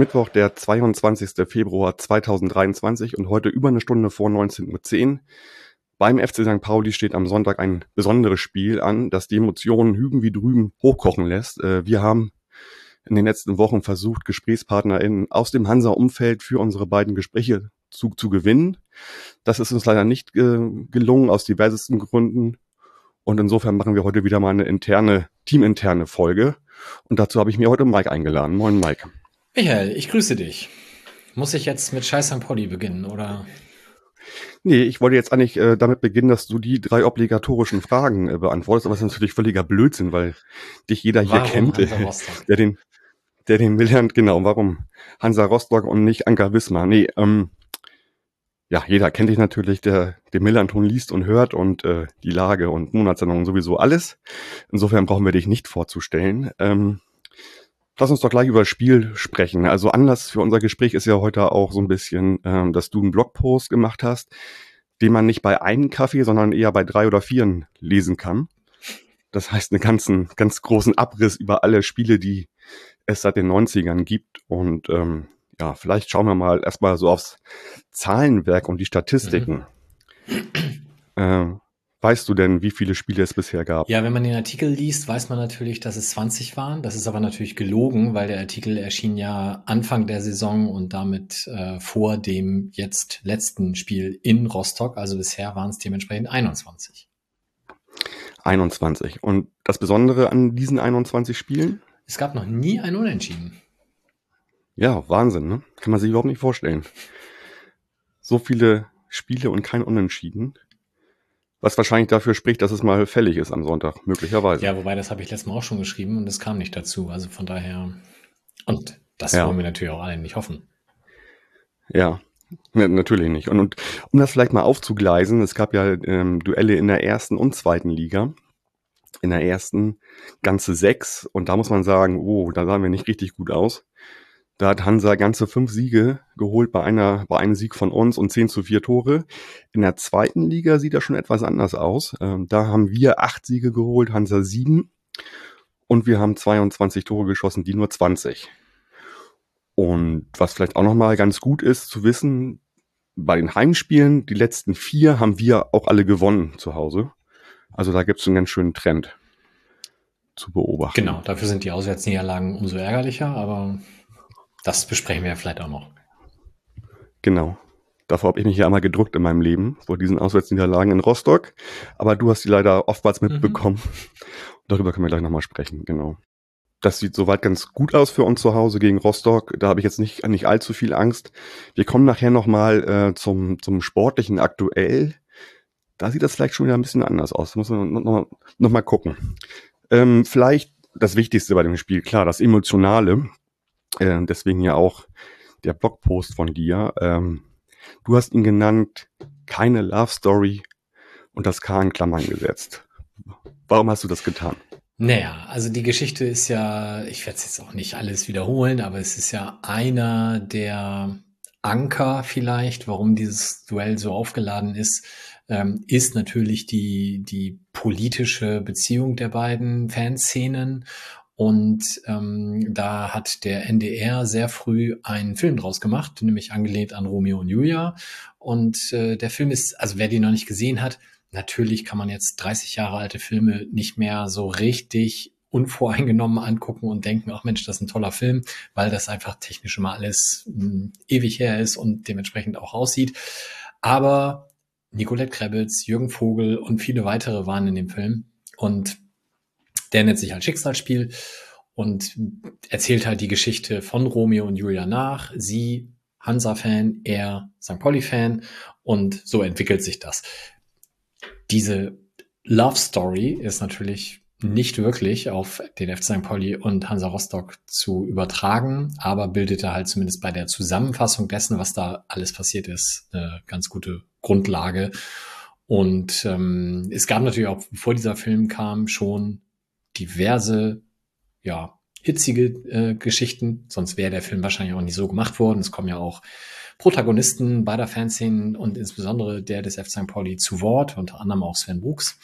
Mittwoch, der 22. Februar 2023 und heute über eine Stunde vor 19.10 Uhr. Beim FC St. Pauli steht am Sonntag ein besonderes Spiel an, das die Emotionen hüben wie drüben hochkochen lässt. Äh, wir haben in den letzten Wochen versucht, GesprächspartnerInnen aus dem Hansa-Umfeld für unsere beiden Gespräche zu, zu gewinnen. Das ist uns leider nicht äh, gelungen, aus diversesten Gründen. Und insofern machen wir heute wieder mal eine interne, teaminterne Folge. Und dazu habe ich mir heute Mike eingeladen. Moin, Mike. Michael, ich grüße dich. Muss ich jetzt mit Scheiß St. Pauli beginnen, oder? Nee, ich wollte jetzt eigentlich äh, damit beginnen, dass du die drei obligatorischen Fragen äh, beantwortest, aber das ist natürlich völliger Blödsinn, weil dich jeder hier Warum kennt, der den, der den Milland, genau, warum Hansa Rostock und nicht Anker Wismar? Nee, ähm, ja, jeder kennt dich natürlich, der den Millanton liest und hört und äh, die Lage und Monatssendungen sowieso alles. Insofern brauchen wir dich nicht vorzustellen. Ähm, lass uns doch gleich über das Spiel sprechen. Also Anlass für unser Gespräch ist ja heute auch so ein bisschen, ähm, dass du einen Blogpost gemacht hast, den man nicht bei einem Kaffee, sondern eher bei drei oder vieren lesen kann. Das heißt, einen ganzen, ganz großen Abriss über alle Spiele, die es seit den 90ern gibt. Und ähm, ja, vielleicht schauen wir mal erstmal so aufs Zahlenwerk und die Statistiken. Mhm. Äh, weißt du denn, wie viele Spiele es bisher gab? Ja, wenn man den Artikel liest, weiß man natürlich, dass es 20 waren. Das ist aber natürlich gelogen, weil der Artikel erschien ja Anfang der Saison und damit äh, vor dem jetzt letzten Spiel in Rostock. Also bisher waren es dementsprechend 21. 21. Und das Besondere an diesen 21 Spielen? Es gab noch nie ein Unentschieden. Ja, Wahnsinn, ne? Kann man sich überhaupt nicht vorstellen. So viele Spiele und kein Unentschieden. Was wahrscheinlich dafür spricht, dass es mal fällig ist am Sonntag, möglicherweise. Ja, wobei das habe ich letztes Mal auch schon geschrieben und es kam nicht dazu. Also von daher. Und das ja. wollen wir natürlich auch alle nicht hoffen. Ja, ne, natürlich nicht. Und, und um das vielleicht mal aufzugleisen, es gab ja ähm, Duelle in der ersten und zweiten Liga in der ersten ganze sechs. Und da muss man sagen, oh, da sahen wir nicht richtig gut aus. Da hat Hansa ganze fünf Siege geholt bei einer, bei einem Sieg von uns und zehn zu vier Tore. In der zweiten Liga sieht das schon etwas anders aus. Ähm, da haben wir acht Siege geholt, Hansa sieben. Und wir haben 22 Tore geschossen, die nur 20. Und was vielleicht auch nochmal ganz gut ist zu wissen, bei den Heimspielen, die letzten vier haben wir auch alle gewonnen zu Hause. Also da gibt es einen ganz schönen Trend zu beobachten. Genau, dafür sind die Auswärtsniederlagen umso ärgerlicher, aber das besprechen wir ja vielleicht auch noch. Genau. Davor habe ich mich ja einmal gedrückt in meinem Leben, vor diesen Auswärtsniederlagen in Rostock. Aber du hast die leider oftmals mhm. mitbekommen. Mhm. Darüber können wir gleich nochmal sprechen, genau. Das sieht soweit ganz gut aus für uns zu Hause gegen Rostock. Da habe ich jetzt nicht, nicht allzu viel Angst. Wir kommen nachher nochmal äh, zum, zum sportlichen aktuell. Da sieht das vielleicht schon wieder ein bisschen anders aus. Da muss man noch, noch, noch mal gucken. Ähm, vielleicht das Wichtigste bei dem Spiel, klar, das Emotionale. Äh, deswegen ja auch der Blogpost von dir. Ähm, du hast ihn genannt, keine Love Story und das K in Klammern gesetzt. Warum hast du das getan? Naja, also die Geschichte ist ja, ich werde es jetzt auch nicht alles wiederholen, aber es ist ja einer der Anker vielleicht, warum dieses Duell so aufgeladen ist, ähm, ist natürlich die, die politische Beziehung der beiden Fanszenen. Und ähm, da hat der NDR sehr früh einen Film draus gemacht, nämlich angelehnt an Romeo und Julia. Und äh, der Film ist, also wer den noch nicht gesehen hat, natürlich kann man jetzt 30 Jahre alte Filme nicht mehr so richtig unvoreingenommen angucken und denken, ach Mensch, das ist ein toller Film, weil das einfach technisch immer alles mh, hm, ewig her ist und dementsprechend auch aussieht. Aber Nicolette Krebitz, Jürgen Vogel und viele weitere waren in dem Film. Und der nennt sich halt Schicksalsspiel und erzählt halt die Geschichte von Romeo und Julia nach. Sie Hansa-Fan, er St. Pauli-Fan und so entwickelt sich das. Diese Love Story ist natürlich nicht wirklich auf den FC St. Pauli und Hansa Rostock zu übertragen, aber bildete halt zumindest bei der Zusammenfassung dessen, was da alles passiert ist, eine ganz gute Grundlage. Und ähm, es gab natürlich auch, bevor dieser Film kam, schon diverse, ja, hitzige äh, Geschichten, sonst wäre der Film wahrscheinlich auch nicht so gemacht worden. Es kommen ja auch Protagonisten beider Fanszenen und insbesondere der des F. St. Pauli zu Wort, unter anderem auch Sven Brooks.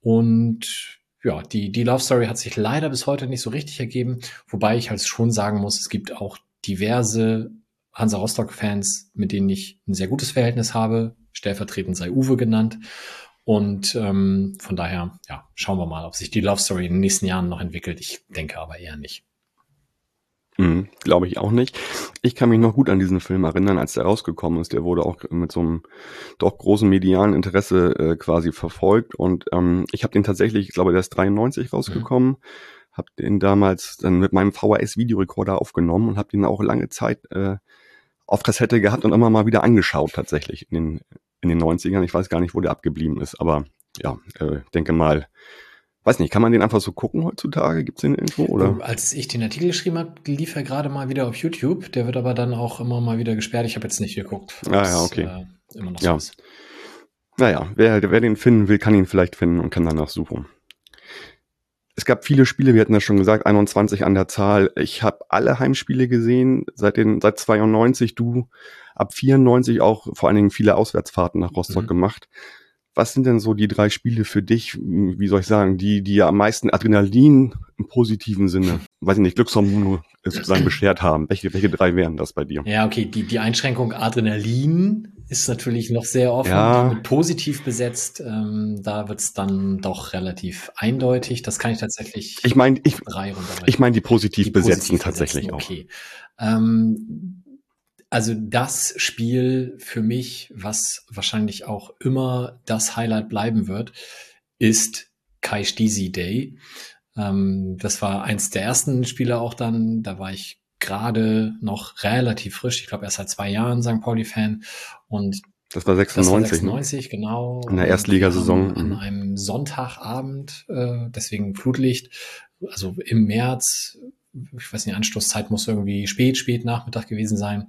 Und ja, die, die Love Story hat sich leider bis heute nicht so richtig ergeben, wobei ich halt schon sagen muss, es gibt auch diverse Hansa Rostock-Fans, mit denen ich ein sehr gutes Verhältnis habe. Stellvertretend sei Uwe genannt. Und ähm, von daher, ja, schauen wir mal, ob sich die Love Story in den nächsten Jahren noch entwickelt. Ich denke aber eher nicht. Mhm, Glaube ich auch nicht. Ich kann mich noch gut an diesen Film erinnern, als der rausgekommen ist. Der wurde auch mit so einem doch großen medialen Interesse äh, quasi verfolgt. Und ähm, ich habe den tatsächlich, ich glaube, der ist 93 rausgekommen. Mhm. Habe den damals dann mit meinem VHS-Videorekorder aufgenommen und habe den auch lange Zeit äh, auf Kassette gehabt und immer mal wieder angeschaut tatsächlich in den, in den 90ern. Ich weiß gar nicht, wo der abgeblieben ist, aber ja, äh, denke mal, Weiß nicht, kann man den einfach so gucken heutzutage? Gibt's den irgendwo? Oder? Ähm, als ich den Artikel geschrieben habe, lief er gerade mal wieder auf YouTube. Der wird aber dann auch immer mal wieder gesperrt. Ich habe jetzt nicht geguckt. Ah ja, okay. Äh, immer noch ja. So naja, wer, wer den finden will, kann ihn vielleicht finden und kann danach suchen. Es gab viele Spiele, wir hatten das schon gesagt, 21 an der Zahl. Ich habe alle Heimspiele gesehen, seit den seit 92, du ab 94 auch vor allen Dingen viele Auswärtsfahrten nach Rostock mhm. gemacht. Was sind denn so die drei Spiele für dich, wie soll ich sagen, die, die ja am meisten Adrenalin im positiven Sinne, weiß ich nicht, Glückshormone sozusagen beschert haben? Welche, welche drei wären das bei dir? Ja, okay, die, die Einschränkung Adrenalin ist natürlich noch sehr offen, ja. positiv besetzt. Ähm, da wird's dann doch relativ eindeutig. Das kann ich tatsächlich ich mein, ich, Ich meine die positiv die besetzten positiv tatsächlich besetzten, okay. auch. Ähm, also das Spiel für mich, was wahrscheinlich auch immer das Highlight bleiben wird, ist Kai Stisi Day. Ähm, das war eins der ersten Spiele auch dann. Da war ich gerade noch relativ frisch. Ich glaube erst seit zwei Jahren St. Pauli-Fan. Und das war 96. Das war 96, ne? genau. In der Erstligasaison. An einem Sonntagabend, äh, deswegen Flutlicht, also im März ich weiß nicht, Anstoßzeit muss irgendwie spät, spät Nachmittag gewesen sein.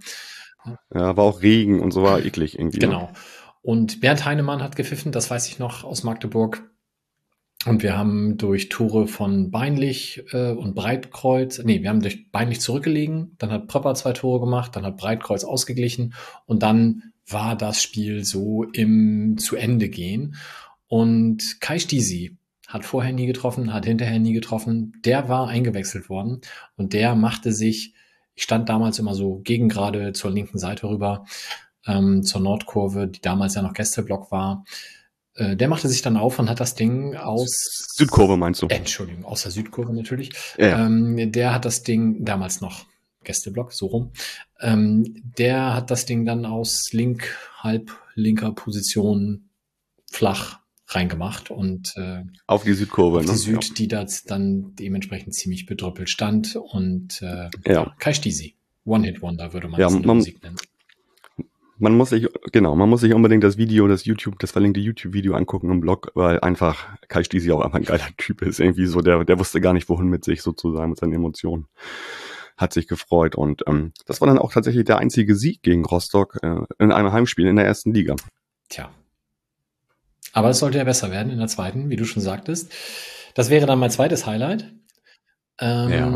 Ja, war auch Regen und so war eklig irgendwie. Ne? Genau. Und Bernd Heinemann hat gepfiffen, das weiß ich noch aus Magdeburg. Und wir haben durch Tore von Beinlich äh, und Breitkreuz, nee, wir haben durch Beinlich zurückgelegen, dann hat Pröpper zwei Tore gemacht, dann hat Breitkreuz ausgeglichen und dann war das Spiel so im zu Ende gehen. Und Kai Stisi hat vorher nie getroffen, hat hinterher nie getroffen. Der war eingewechselt worden und der machte sich, ich stand damals immer so gegen gerade zur linken Seite rüber, ähm, zur Nordkurve, die damals ja noch Gästeblock war. Äh, der machte sich dann auf und hat das Ding aus Südkurve meinst du? Entschuldigung, aus der Südkurve natürlich. Ja. Ähm, der hat das Ding damals noch Gästeblock, so rum. Ähm, der hat das Ding dann aus link, halb linker Position flach reingemacht und äh, auf die Südkurve, auf die ne? Süd, ja. die da dann dementsprechend ziemlich bedröppelt stand und äh, ja. Kai Stisi, One-Hit-Wonder würde man ja, das in der man, Musik nennen. Man muss sich, genau, man muss sich unbedingt das Video, das YouTube, das verlinkte YouTube-Video angucken im Blog, weil einfach Kai Stisi auch einfach ein geiler Typ ist. Irgendwie so, der, der wusste gar nicht, wohin mit sich sozusagen, mit seinen Emotionen. Hat sich gefreut und ähm, das war dann auch tatsächlich der einzige Sieg gegen Rostock äh, in einem Heimspiel in der ersten Liga. Tja, aber es sollte ja besser werden in der zweiten, wie du schon sagtest. Das wäre dann mein zweites Highlight. Ähm, ja.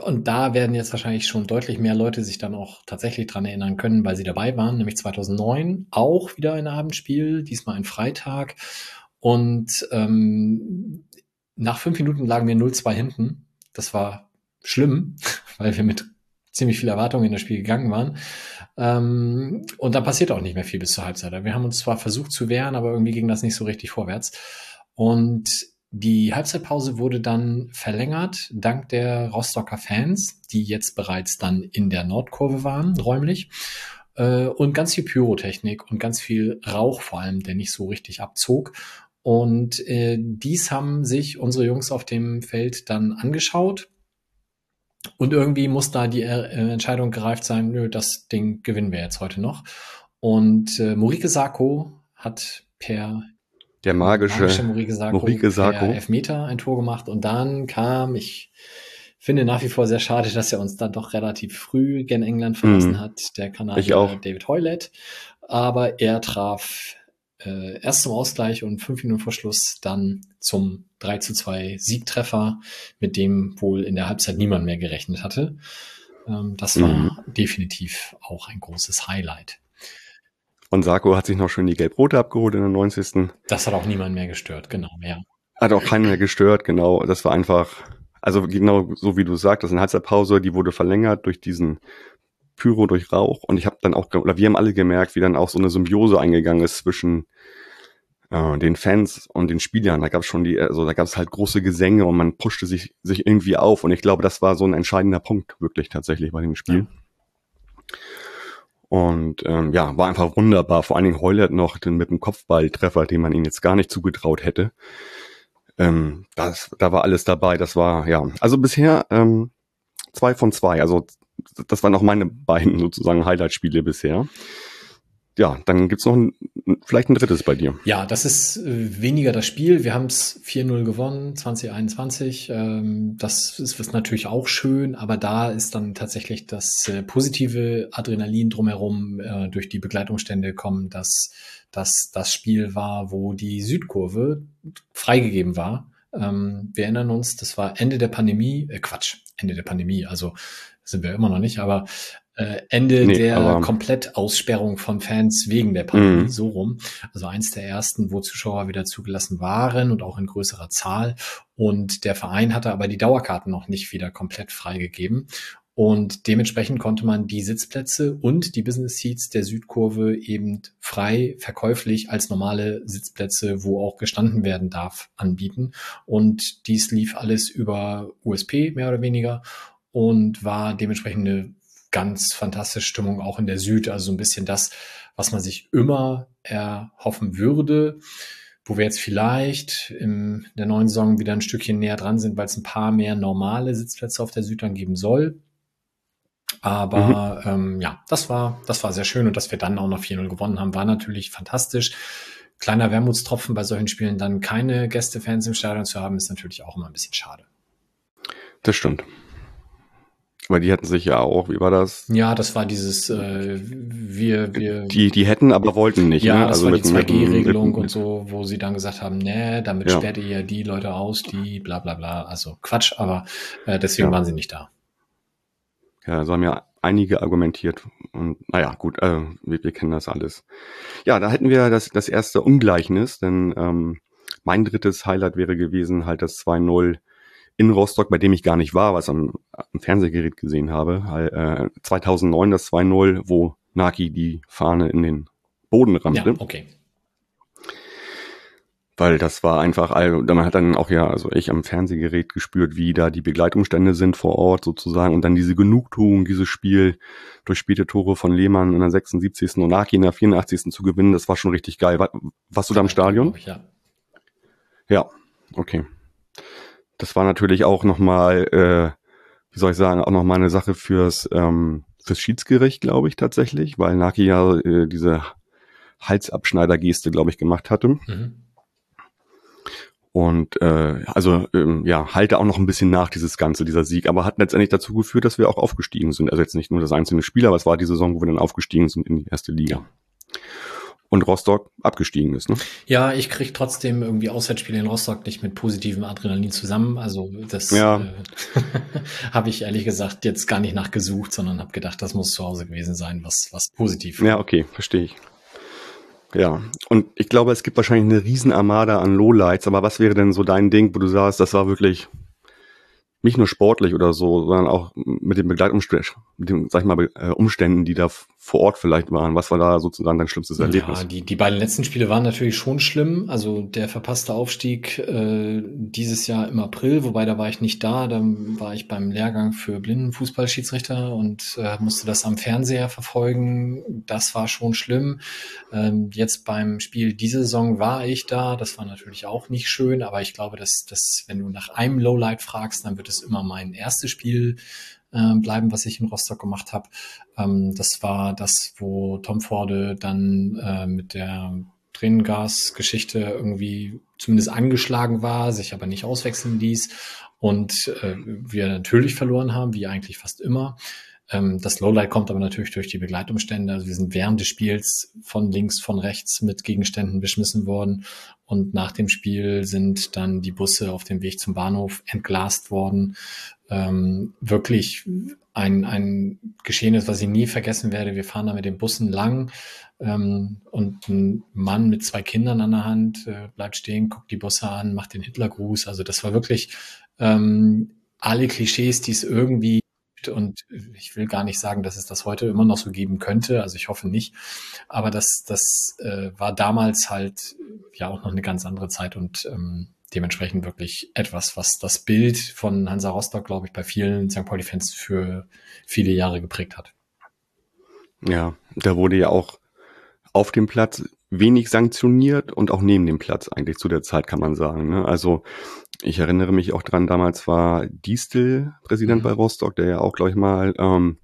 Und da werden jetzt wahrscheinlich schon deutlich mehr Leute sich dann auch tatsächlich dran erinnern können, weil sie dabei waren, nämlich 2009 auch wieder ein Abendspiel, diesmal ein Freitag. Und ähm, nach fünf Minuten lagen wir 0-2 hinten. Das war schlimm, weil wir mit ziemlich viel Erwartungen in das Spiel gegangen waren. Ähm, und da passiert auch nicht mehr viel bis zur Halbzeit. Wir haben uns zwar versucht zu wehren, aber irgendwie ging das nicht so richtig vorwärts. Und die Halbzeitpause wurde dann verlängert, dank der Rostocker Fans, die jetzt bereits dann in der Nordkurve waren, räumlich. Äh, und ganz viel Pyrotechnik und ganz viel Rauch vor allem, der nicht so richtig abzog. Und äh, dies haben sich unsere Jungs auf dem Feld dann angeschaut und irgendwie muss da die äh, Entscheidung gereift sein, nö, das Ding gewinnen wir jetzt heute noch. Und äh, Morike Sako hat per der magische, magische Morike Sako, Morike Sako. per Elfmeter ein Tor gemacht und dann kam, ich finde nach wie vor sehr schade, dass er uns dann doch relativ früh gen England verlassen mm. hat, der Kanadier David Hoylett. Aber er traf äh, erst zum Ausgleich und fünf Minuten vor Schluss dann zum 3 zu 2 Siegtreffer, mit dem wohl in der Halbzeit niemand mehr gerechnet hatte. Ähm, das war mhm. definitiv auch ein großes Highlight. Und Sarko hat sich noch schön die Gelb-Rote abgeholt in der 90. Das hat auch niemand mehr gestört, genau, ja. Hat auch keinen mehr gestört, genau. Das war einfach, also genau so wie du sagst, das ist eine Halbzeitpause, die wurde verlängert durch diesen Pyro durch Rauch und ich habe dann auch, oder wir haben alle gemerkt, wie dann auch so eine Symbiose eingegangen ist zwischen äh, den Fans und den Spielern. Da gab es schon die, also da gab es halt große Gesänge und man pushte sich, sich irgendwie auf und ich glaube, das war so ein entscheidender Punkt wirklich tatsächlich bei dem Spiel. Ja. Und ähm, ja, war einfach wunderbar. Vor allen Dingen Heulert noch den, mit dem Kopfballtreffer, den man ihm jetzt gar nicht zugetraut hätte. Ähm, das, da war alles dabei. Das war, ja, also bisher ähm, zwei von zwei. Also das waren auch meine beiden sozusagen Highlight-Spiele bisher. Ja, dann gibt's noch ein, vielleicht ein drittes bei dir. Ja, das ist äh, weniger das Spiel. Wir haben es 4-0 gewonnen, 2021. Ähm, das ist, natürlich auch schön, aber da ist dann tatsächlich das äh, positive Adrenalin drumherum äh, durch die Begleitumstände kommen, dass das das Spiel war, wo die Südkurve freigegeben war. Ähm, wir erinnern uns, das war Ende der Pandemie, äh, Quatsch, Ende der Pandemie, also sind wir immer noch nicht, aber äh, Ende nee, der Komplettaussperrung von Fans wegen der Pandemie, mm. so rum. Also eins der ersten, wo Zuschauer wieder zugelassen waren und auch in größerer Zahl. Und der Verein hatte aber die Dauerkarten noch nicht wieder komplett freigegeben. Und dementsprechend konnte man die Sitzplätze und die Business Seats der Südkurve eben frei verkäuflich als normale Sitzplätze, wo auch gestanden werden darf, anbieten. Und dies lief alles über USP mehr oder weniger und war dementsprechend eine ganz fantastische Stimmung auch in der Süd. Also so ein bisschen das, was man sich immer erhoffen würde, wo wir jetzt vielleicht in der neuen Saison wieder ein Stückchen näher dran sind, weil es ein paar mehr normale Sitzplätze auf der Süd dann geben soll. Aber mhm. ähm, ja, das war, das war sehr schön und dass wir dann auch noch 4-0 gewonnen haben, war natürlich fantastisch. Kleiner Wermutstropfen bei solchen Spielen, dann keine Gästefans im Stadion zu haben, ist natürlich auch immer ein bisschen schade. Das stimmt. Aber die hätten sich ja auch, wie war das? Ja, das war dieses, äh, wir, wir. Die, die hätten, aber wollten nicht. Ja, ne? das also war die 2G-Regelung und so, wo sie dann gesagt haben, nee, damit ja. sperrt ihr ja die Leute aus, die bla bla bla. Also Quatsch, aber äh, deswegen ja. waren sie nicht da. Ja, so haben ja einige argumentiert. Und naja, gut, äh, wir, wir kennen das alles. Ja, da hätten wir das, das erste Ungleichnis, denn ähm, mein drittes Highlight wäre gewesen, halt das 2-0 in Rostock, bei dem ich gar nicht war, was am, am Fernsehgerät gesehen habe. Äh, 2009 das 2-0, wo Naki die Fahne in den Boden rammte. Ja, okay. Weil das war einfach, also man hat dann auch ja, also ich am Fernsehgerät gespürt, wie da die Begleitumstände sind vor Ort sozusagen und dann diese Genugtuung, dieses Spiel durch späte Tore von Lehmann in der 76. und Naki in der 84. zu gewinnen, das war schon richtig geil. War, warst du da im Stadion? Ja. Ja, okay das war natürlich auch nochmal, äh, wie soll ich sagen, auch nochmal eine Sache fürs, ähm, fürs Schiedsgericht, glaube ich, tatsächlich, weil Naki ja äh, diese Halsabschneider-Geste, glaube ich, gemacht hatte. Mhm. Und äh, also ähm, ja, halte auch noch ein bisschen nach dieses Ganze, dieser Sieg, aber hat letztendlich dazu geführt, dass wir auch aufgestiegen sind. Also jetzt nicht nur das einzelne Spiel, aber es war die Saison, wo wir dann aufgestiegen sind in die erste Liga und Rostock abgestiegen ist. Ne? Ja, ich kriege trotzdem irgendwie Auswärtsspiele in Rostock nicht mit positivem Adrenalin zusammen. Also das ja. äh, habe ich ehrlich gesagt jetzt gar nicht nachgesucht, sondern habe gedacht, das muss zu Hause gewesen sein, was, was positiv. Ja, okay, verstehe ich. Ja, und ich glaube, es gibt wahrscheinlich eine Riesenarmada an Lowlights, aber was wäre denn so dein Ding, wo du sagst, das war wirklich nicht nur sportlich oder so, sondern auch mit den Begleitumständen, mit den, sag ich mal, äh, Umständen, die da vor Ort vielleicht waren. Was war da sozusagen dein schlimmstes Erlebnis? Ja, die, die beiden letzten Spiele waren natürlich schon schlimm. Also der verpasste Aufstieg äh, dieses Jahr im April, wobei da war ich nicht da. Dann war ich beim Lehrgang für Blindenfußballschiedsrichter und äh, musste das am Fernseher verfolgen. Das war schon schlimm. Ähm, jetzt beim Spiel diese Saison war ich da. Das war natürlich auch nicht schön, aber ich glaube, dass, dass wenn du nach einem Lowlight fragst, dann wird es immer mein erstes Spiel äh, bleiben, was ich in Rostock gemacht habe. Ähm, das war das, wo Tom Forde dann äh, mit der Tränengasgeschichte irgendwie zumindest angeschlagen war, sich aber nicht auswechseln ließ und äh, wir natürlich verloren haben, wie eigentlich fast immer. Ähm, das Lowlight kommt aber natürlich durch die Begleitumstände. Also wir sind während des Spiels von links, von rechts mit Gegenständen beschmissen worden. Und nach dem Spiel sind dann die Busse auf dem Weg zum Bahnhof entglast worden. Ähm, wirklich ein, ein Geschehen ist, was ich nie vergessen werde. Wir fahren da mit den Bussen lang ähm, und ein Mann mit zwei Kindern an der Hand äh, bleibt stehen, guckt die Busse an, macht den Hitlergruß. Also das war wirklich ähm, alle Klischees, die es irgendwie und ich will gar nicht sagen, dass es das heute immer noch so geben könnte. Also ich hoffe nicht. Aber das, das äh, war damals halt ja auch noch eine ganz andere Zeit und ähm, dementsprechend wirklich etwas, was das Bild von Hansa Rostock, glaube ich, bei vielen St. Pauli-Fans für viele Jahre geprägt hat. Ja, da wurde ja auch auf dem Platz wenig sanktioniert und auch neben dem Platz eigentlich zu der Zeit, kann man sagen. Ne? Also ich erinnere mich auch dran, damals war Distel Präsident mhm. bei Rostock, der ja auch, glaube ich, mal ähm,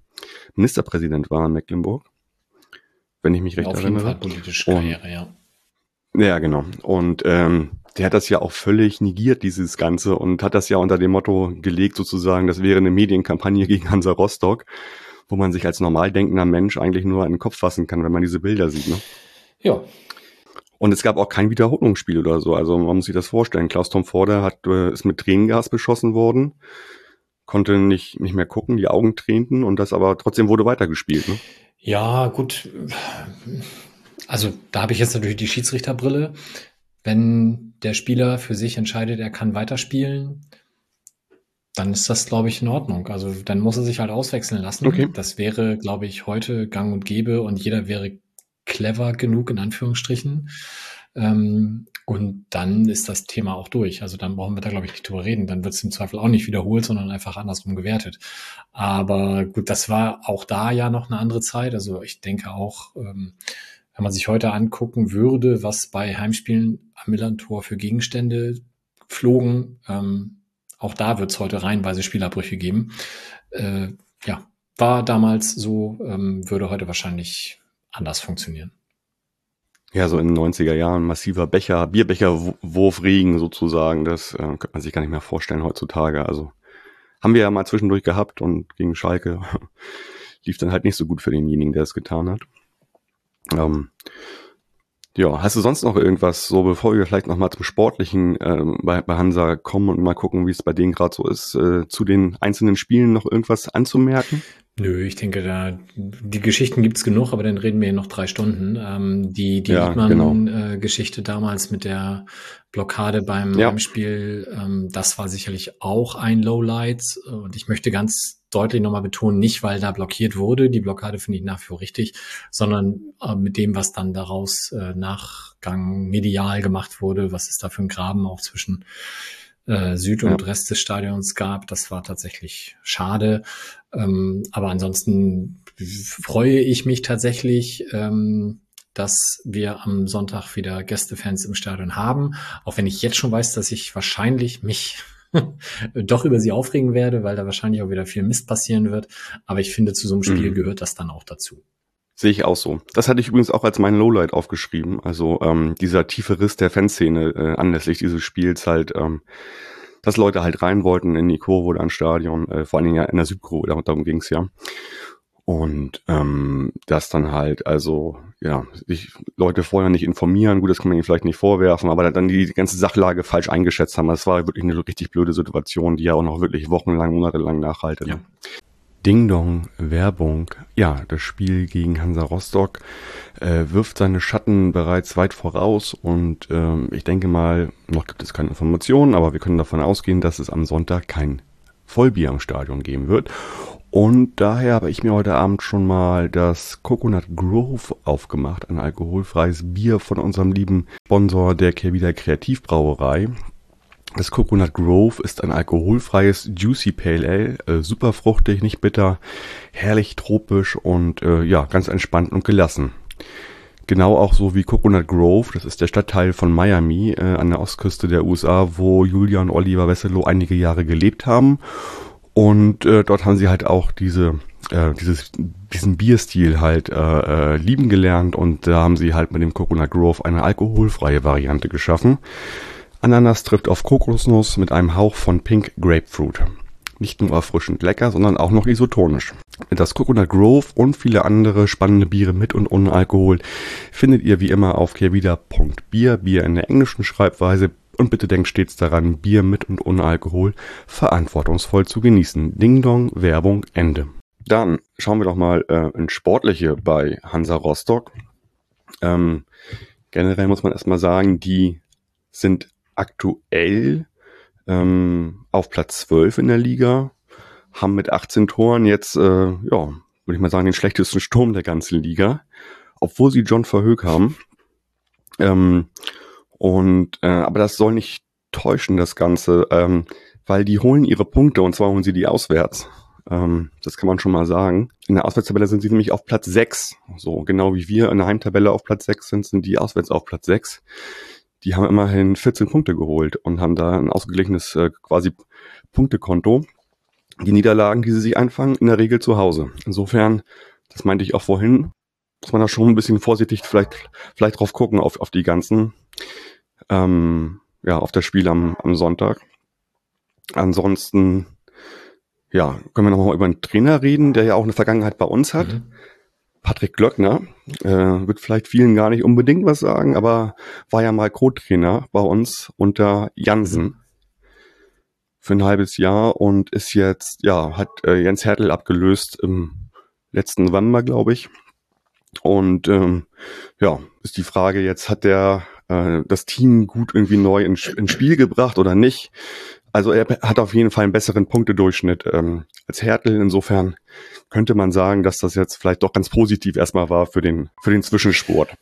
Ministerpräsident war in Mecklenburg, wenn ich mich recht Auf erinnere. Auf jeden Fall politische Karriere, ja. Ja, genau. Und ähm, der hat das ja auch völlig negiert, dieses Ganze, und hat das ja unter dem Motto gelegt, sozusagen, das wäre eine Medienkampagne gegen Hansa Rostock, wo man sich als normal denkender Mensch eigentlich nur an den Kopf fassen kann, wenn man diese Bilder sieht. Ne? Ja, und es gab auch kein Wiederholungsspiel oder so. Also man muss sich das vorstellen. Klaus Tom Vorder hat, äh, ist mit Tränengas beschossen worden, konnte nicht, nicht mehr gucken, die Augen tränten und das aber trotzdem wurde weitergespielt. Ne? Ja, gut. Also da habe ich jetzt natürlich die Schiedsrichterbrille. Wenn der Spieler für sich entscheidet, er kann weiterspielen, dann ist das, glaube ich, in Ordnung. Also dann muss er sich halt auswechseln lassen. Okay. Das wäre, glaube ich, heute gang und gäbe und jeder wäre clever genug, in Anführungsstrichen. Ähm, und dann ist das Thema auch durch. Also dann brauchen wir da, glaube ich, nicht drüber reden. Dann wird es im Zweifel auch nicht wiederholt, sondern einfach andersrum gewertet. Aber gut, das war auch da ja noch eine andere Zeit. Also ich denke auch, ähm, wenn man sich heute angucken würde, was bei Heimspielen am Millantor für Gegenstände flogen, ähm, auch da wird es heute reihenweise Spielabbrüche geben. Äh, ja, war damals so, ähm, würde heute wahrscheinlich anders funktionieren. Ja, so in den 90er Jahren massiver Becher, Bierbecherwurfregen sozusagen, das äh, könnte man sich gar nicht mehr vorstellen heutzutage. Also haben wir ja mal zwischendurch gehabt und gegen Schalke lief dann halt nicht so gut für denjenigen, der es getan hat. Ähm, ja, hast du sonst noch irgendwas, so bevor wir vielleicht nochmal zum Sportlichen ähm, bei, bei Hansa kommen und mal gucken, wie es bei denen gerade so ist, äh, zu den einzelnen Spielen noch irgendwas anzumerken? Nö, ich denke, da die Geschichten gibt's genug, aber dann reden wir hier noch drei Stunden. Ähm, die die ja, Liedmann-Geschichte genau. äh, damals mit der Blockade beim ja. Heimspiel, ähm, das war sicherlich auch ein Lowlight. Und ich möchte ganz deutlich nochmal betonen, nicht weil da blockiert wurde, die Blockade finde ich nach wie vor richtig, sondern äh, mit dem, was dann daraus äh, Nachgang medial gemacht wurde, was ist da für ein Graben auch zwischen äh, Süd und ja. Rest des Stadions gab. Das war tatsächlich schade. Ähm, aber ansonsten freue ich mich tatsächlich, ähm, dass wir am Sonntag wieder Gästefans im Stadion haben. Auch wenn ich jetzt schon weiß, dass ich wahrscheinlich mich doch über sie aufregen werde, weil da wahrscheinlich auch wieder viel Mist passieren wird. Aber ich finde, zu so einem Spiel mhm. gehört das dann auch dazu. Sehe ich auch so. Das hatte ich übrigens auch als mein Lowlight aufgeschrieben. Also ähm, dieser tiefe Riss der Fanszene äh, anlässlich dieses Spiels halt, ähm, dass Leute halt rein wollten in die Kurve oder ins Stadion, äh, vor allen Dingen ja in der Südkurve, darum ging's ja. Und ähm, das dann halt, also, ja, sich Leute vorher nicht informieren, gut, das kann man ihnen vielleicht nicht vorwerfen, aber dann die ganze Sachlage falsch eingeschätzt haben. Das war wirklich eine richtig blöde Situation, die ja auch noch wirklich wochenlang, monatelang nachhaltet. Ja. Ding Dong, Werbung. Ja, das Spiel gegen Hansa Rostock äh, wirft seine Schatten bereits weit voraus und ähm, ich denke mal, noch gibt es keine Informationen, aber wir können davon ausgehen, dass es am Sonntag kein Vollbier im Stadion geben wird. Und daher habe ich mir heute Abend schon mal das Coconut Grove aufgemacht, ein alkoholfreies Bier von unserem lieben Sponsor der Kehrwieder Kreativbrauerei. Das Coconut Grove ist ein alkoholfreies Juicy Pale Ale, äh, super fruchtig, nicht bitter, herrlich tropisch und äh, ja, ganz entspannt und gelassen. Genau auch so wie Coconut Grove, das ist der Stadtteil von Miami äh, an der Ostküste der USA, wo Julia und Oliver Wesselow einige Jahre gelebt haben. Und äh, dort haben sie halt auch diese, äh, dieses, diesen Bierstil halt äh, äh, lieben gelernt und da haben sie halt mit dem Coconut Grove eine alkoholfreie Variante geschaffen. Ananas trifft auf Kokosnuss mit einem Hauch von Pink Grapefruit. Nicht nur erfrischend lecker, sondern auch noch isotonisch. Das Coconut Grove und viele andere spannende Biere mit und ohne Alkohol findet ihr wie immer auf kehrwieder.bier, Bier in der englischen Schreibweise Und bitte denkt stets daran, Bier mit und ohne Alkohol verantwortungsvoll zu genießen. Ding Dong, Werbung, Ende. Dann schauen wir doch mal äh, ins Sportliche bei Hansa Rostock. Ähm, generell muss man erstmal sagen, die sind aktuell ähm, auf Platz 12 in der Liga, haben mit 18 Toren jetzt, äh, ja, würde ich mal sagen, den schlechtesten Sturm der ganzen Liga, obwohl sie John Verhoek haben. Ähm, und äh, aber das soll nicht täuschen, das Ganze, ähm, weil die holen ihre Punkte und zwar holen sie die auswärts. Ähm, das kann man schon mal sagen. In der Auswärtstabelle sind sie nämlich auf Platz 6. So genau wie wir in der Heimtabelle auf Platz 6 sind, sind die auswärts auf Platz 6. Die haben immerhin 14 Punkte geholt und haben da ein ausgeglichenes äh, quasi Punktekonto. Die Niederlagen, die sie sich einfangen, in der Regel zu Hause. Insofern, das meinte ich auch vorhin, muss man da schon ein bisschen vorsichtig vielleicht, vielleicht drauf gucken auf, auf die ganzen, ähm, ja, auf das Spiel am, am Sonntag. Ansonsten ja, können wir nochmal über einen Trainer reden, der ja auch eine Vergangenheit bei uns hat. Mhm. Patrick Glöckner, äh, wird vielleicht vielen gar nicht unbedingt was sagen, aber war ja mal Co-Trainer bei uns unter Jansen für ein halbes Jahr und ist jetzt, ja, hat äh, Jens Hertel abgelöst im letzten November, glaube ich. Und ähm, ja, ist die Frage jetzt, hat der äh, das Team gut irgendwie neu ins, ins Spiel gebracht oder nicht? Also er hat auf jeden Fall einen besseren Punktedurchschnitt ähm, als Hertel. Insofern könnte man sagen, dass das jetzt vielleicht doch ganz positiv erstmal war für den, für den Zwischensport.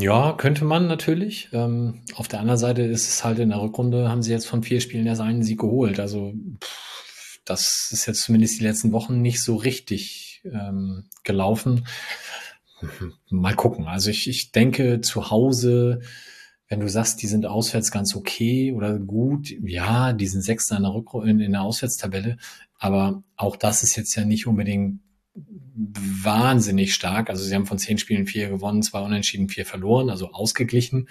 Ja, könnte man natürlich. Ähm, auf der anderen Seite ist es halt in der Rückrunde, haben sie jetzt von vier Spielen erst einen Sieg geholt. Also pff, das ist jetzt zumindest die letzten Wochen nicht so richtig ähm, gelaufen. Mal gucken. Also ich, ich denke, zu Hause wenn du sagst, die sind auswärts ganz okay oder gut, ja, die sind Sechster in der, Rückru in, in der Auswärtstabelle, aber auch das ist jetzt ja nicht unbedingt wahnsinnig stark. Also sie haben von zehn Spielen vier gewonnen, zwei unentschieden, vier verloren, also ausgeglichen.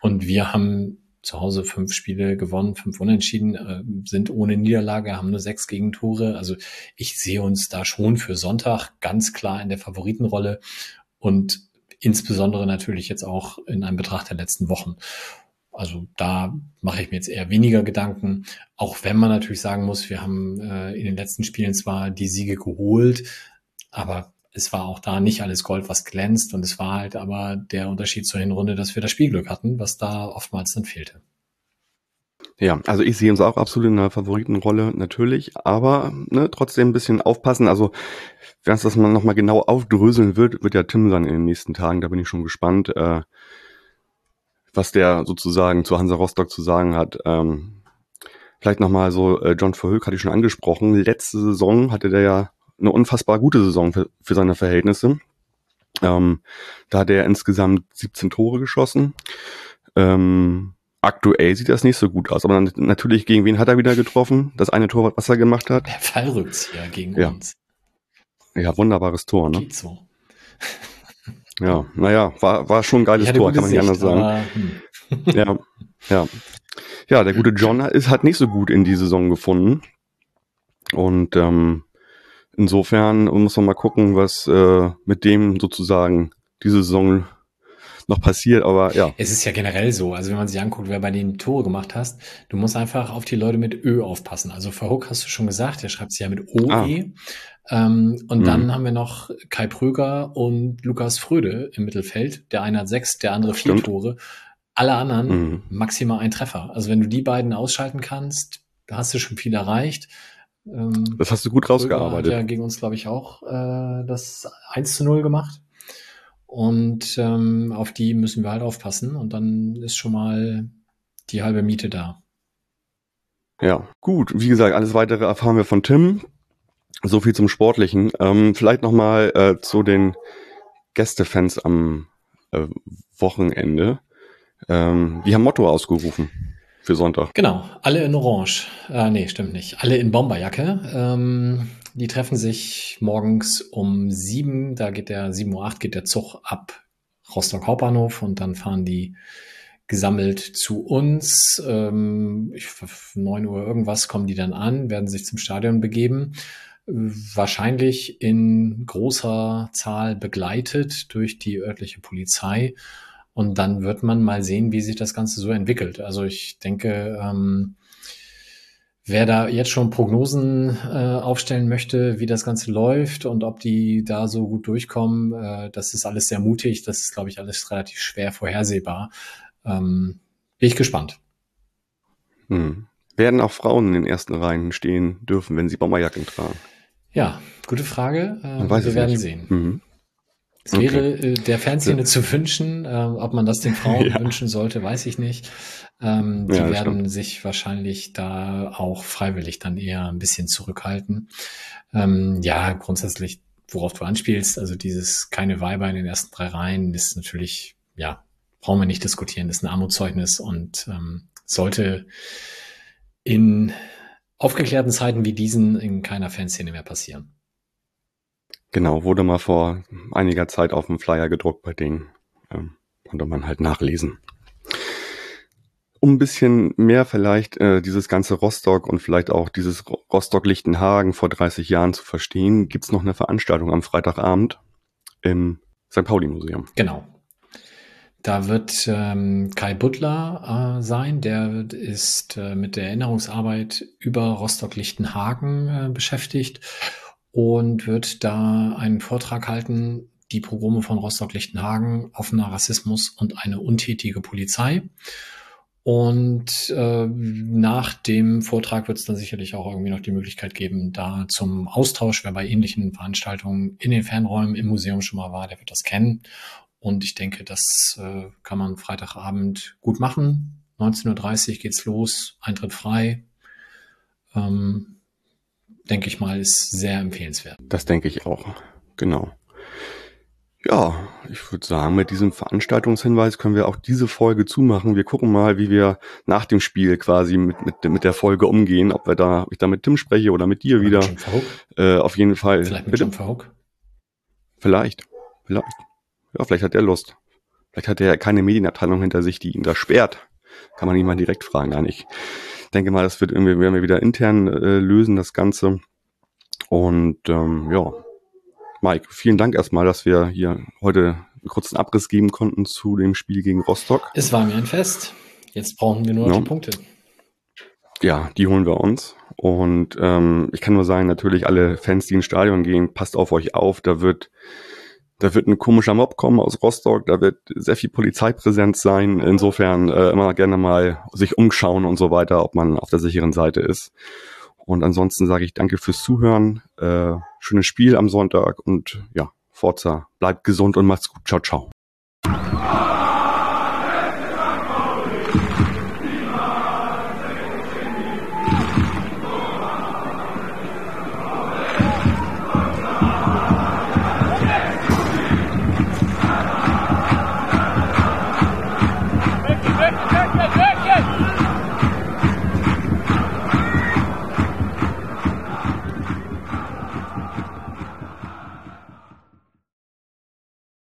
Und wir haben zu Hause fünf Spiele gewonnen, fünf unentschieden, äh, sind ohne Niederlage, haben nur sechs Gegentore. Also ich sehe uns da schon für Sonntag ganz klar in der Favoritenrolle. Und insbesondere natürlich jetzt auch in einem Betracht der letzten Wochen. Also da mache ich mir jetzt eher weniger Gedanken, auch wenn man natürlich sagen muss, wir haben äh, in den letzten Spielen zwar die Siege geholt, aber es war auch da nicht alles Gold, was glänzt und es war halt aber der Unterschied zur Hinrunde, dass wir das Spielglück hatten, was da oftmals dann fehlte. Ja, also ich sehe uns auch absolut in der Favoritenrolle natürlich, aber ne, trotzdem ein bisschen aufpassen. Also wenn es das mal nochmal genau aufdröseln wird, wird ja Tim sein in den nächsten Tagen. Da bin ich schon gespannt, äh, was der sozusagen zu Hansa Rostock zu sagen hat. Ähm, vielleicht nochmal so, äh, John Verhoek hatte ich schon angesprochen. Letzte Saison hatte der ja eine unfassbar gute Saison für, für seine Verhältnisse. Ähm, da hat er insgesamt 17 Tore geschossen. Ähm, Aktuell sieht das nicht so gut aus, aber natürlich gegen wen hat er wieder getroffen? Das eine Tor, was er gemacht hat? Der Fallrückzieher gegen ja. uns. Ja, wunderbares Tor, ne? Geht so. Ja, naja, war, war schon ein geiles Tor, kann man nicht anders sagen. Aber, hm. ja, ja. Ja, der gute John ist, hat nicht so gut in die Saison gefunden. Und ähm, insofern muss man mal gucken, was äh, mit dem sozusagen diese Saison noch passiert, aber ja. Es ist ja generell so, also wenn man sich anguckt, wer bei den Tore gemacht hast, du musst einfach auf die Leute mit Ö aufpassen. Also für Hook hast du schon gesagt, der schreibt sie ja mit OE. Ah. Ähm, und mhm. dann haben wir noch Kai Pröger und Lukas Fröde im Mittelfeld. Der eine hat sechs, der andere vier Stimmt. Tore. Alle anderen mhm. maximal ein Treffer. Also wenn du die beiden ausschalten kannst, da hast du schon viel erreicht. Ähm, das hast du gut rausgearbeitet. Hat ja gegen uns, glaube ich, auch äh, das 1 zu 0 gemacht. Und ähm, auf die müssen wir halt aufpassen und dann ist schon mal die halbe Miete da. Ja, gut. Wie gesagt, alles weitere erfahren wir von Tim. So viel zum Sportlichen. Ähm, vielleicht nochmal äh, zu den Gästefans am äh, Wochenende. Ähm, die haben Motto ausgerufen für Sonntag. Genau, alle in Orange. Äh, nee, stimmt nicht. Alle in Bomberjacke. Ähm, die treffen sich morgens um sieben, da geht der, sieben Uhr geht der Zug ab Rostock Hauptbahnhof und dann fahren die gesammelt zu uns. Ähm, ich, neun Uhr irgendwas kommen die dann an, werden sich zum Stadion begeben. Wahrscheinlich in großer Zahl begleitet durch die örtliche Polizei. Und dann wird man mal sehen, wie sich das Ganze so entwickelt. Also ich denke, ähm, wer da jetzt schon Prognosen äh, aufstellen möchte, wie das Ganze läuft und ob die da so gut durchkommen, äh, das ist alles sehr mutig. Das ist, glaube ich, alles relativ schwer vorhersehbar. Ähm, bin ich gespannt. Hm. Werden auch Frauen in den ersten Reihen stehen dürfen, wenn sie Bomberjacken tragen? Ja, gute Frage. Äh, wir werden nicht. sehen. Mhm. Es okay. wäre äh, der Fanszene zu wünschen, äh, ob man das den Frauen ja. wünschen sollte, weiß ich nicht. Ähm, die ja, werden stimmt. sich wahrscheinlich da auch freiwillig dann eher ein bisschen zurückhalten. Ähm, ja, grundsätzlich, worauf du anspielst, also dieses keine Weiber in den ersten drei Reihen ist natürlich, ja, brauchen wir nicht diskutieren, ist ein Armutszeugnis und ähm, sollte in aufgeklärten Zeiten wie diesen in keiner Fanszene mehr passieren. Genau, wurde mal vor einiger Zeit auf dem Flyer gedruckt bei denen. Ähm, konnte man halt nachlesen. Um ein bisschen mehr vielleicht äh, dieses ganze Rostock und vielleicht auch dieses Rostock-Lichtenhagen vor 30 Jahren zu verstehen, gibt's noch eine Veranstaltung am Freitagabend im St. Pauli-Museum. Genau. Da wird ähm, Kai Butler äh, sein, der ist äh, mit der Erinnerungsarbeit über Rostock-Lichtenhagen äh, beschäftigt und wird da einen Vortrag halten, die Pogrome von Rostock-Lichtenhagen, offener Rassismus und eine untätige Polizei. Und äh, nach dem Vortrag wird es dann sicherlich auch irgendwie noch die Möglichkeit geben, da zum Austausch, wer bei ähnlichen Veranstaltungen in den Fernräumen im Museum schon mal war, der wird das kennen. Und ich denke, das äh, kann man Freitagabend gut machen. 19.30 Uhr geht's los, Eintritt frei. Ähm, denke ich mal, ist sehr empfehlenswert. Das denke ich auch. Genau. Ja, ich würde sagen, mit diesem Veranstaltungshinweis können wir auch diese Folge zumachen. Wir gucken mal, wie wir nach dem Spiel quasi mit, mit, mit der Folge umgehen, ob wir da, ob ich da mit Tim spreche oder mit dir oder wieder. Mit äh, auf jeden Fall. Vielleicht mit? John Verhoek? Vielleicht. Vielleicht. Ja, vielleicht hat er Lust. Vielleicht hat er ja keine Medienabteilung hinter sich, die ihn da sperrt. Kann man ihn mal direkt fragen, gar nicht. Ich denke mal, das wird irgendwie, werden wir wieder intern äh, lösen, das Ganze. Und ähm, ja, Mike, vielen Dank erstmal, dass wir hier heute einen kurzen Abriss geben konnten zu dem Spiel gegen Rostock. Es war mir ein Fest. Jetzt brauchen wir nur noch ja. die Punkte. Ja, die holen wir uns. Und ähm, ich kann nur sagen, natürlich alle Fans, die ins Stadion gehen, passt auf euch auf. Da wird da wird ein komischer Mob kommen aus Rostock, da wird sehr viel Polizeipräsenz sein. Insofern äh, immer gerne mal sich umschauen und so weiter, ob man auf der sicheren Seite ist. Und ansonsten sage ich danke fürs Zuhören, äh, schönes Spiel am Sonntag und ja, Forza, bleibt gesund und macht's gut. Ciao, ciao.